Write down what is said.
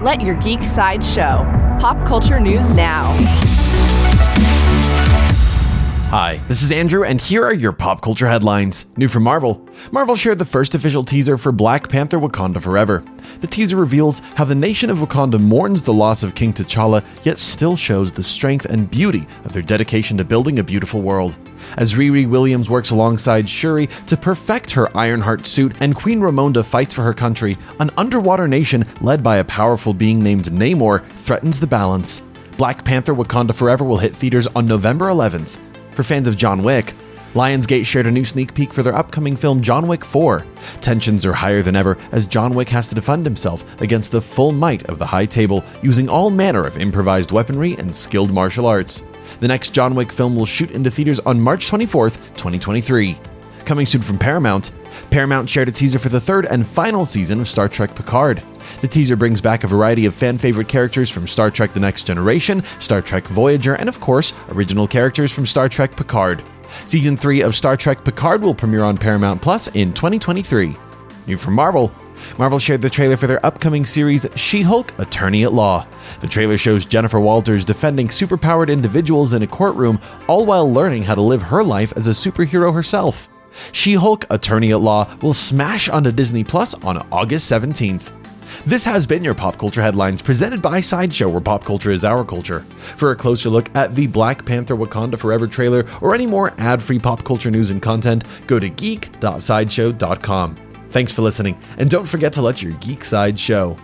Let your geek side show. Pop culture news now. Hi, this is Andrew, and here are your pop culture headlines. New from Marvel. Marvel shared the first official teaser for Black Panther Wakanda Forever. The teaser reveals how the nation of Wakanda mourns the loss of King T'Challa, yet still shows the strength and beauty of their dedication to building a beautiful world. As Riri Williams works alongside Shuri to perfect her Ironheart suit and Queen Ramonda fights for her country, an underwater nation led by a powerful being named Namor threatens the balance. Black Panther Wakanda Forever will hit theaters on November 11th. For fans of John Wick, Lionsgate shared a new sneak peek for their upcoming film John Wick 4. Tensions are higher than ever as John Wick has to defend himself against the full might of the High Table using all manner of improvised weaponry and skilled martial arts. The next John Wick film will shoot into theaters on March 24th, 2023. Coming soon from Paramount, Paramount shared a teaser for the third and final season of Star Trek Picard. The teaser brings back a variety of fan favorite characters from Star Trek The Next Generation, Star Trek Voyager, and of course, original characters from Star Trek Picard. Season 3 of Star Trek Picard will premiere on Paramount Plus in 2023. New from Marvel, Marvel shared the trailer for their upcoming series She Hulk Attorney at Law. The trailer shows Jennifer Walters defending superpowered individuals in a courtroom, all while learning how to live her life as a superhero herself. She Hulk Attorney at Law will smash onto Disney Plus on August 17th. This has been your Pop Culture Headlines presented by Sideshow, where pop culture is our culture. For a closer look at the Black Panther Wakanda Forever trailer or any more ad free pop culture news and content, go to geek.sideshow.com. Thanks for listening, and don't forget to let your geek side show.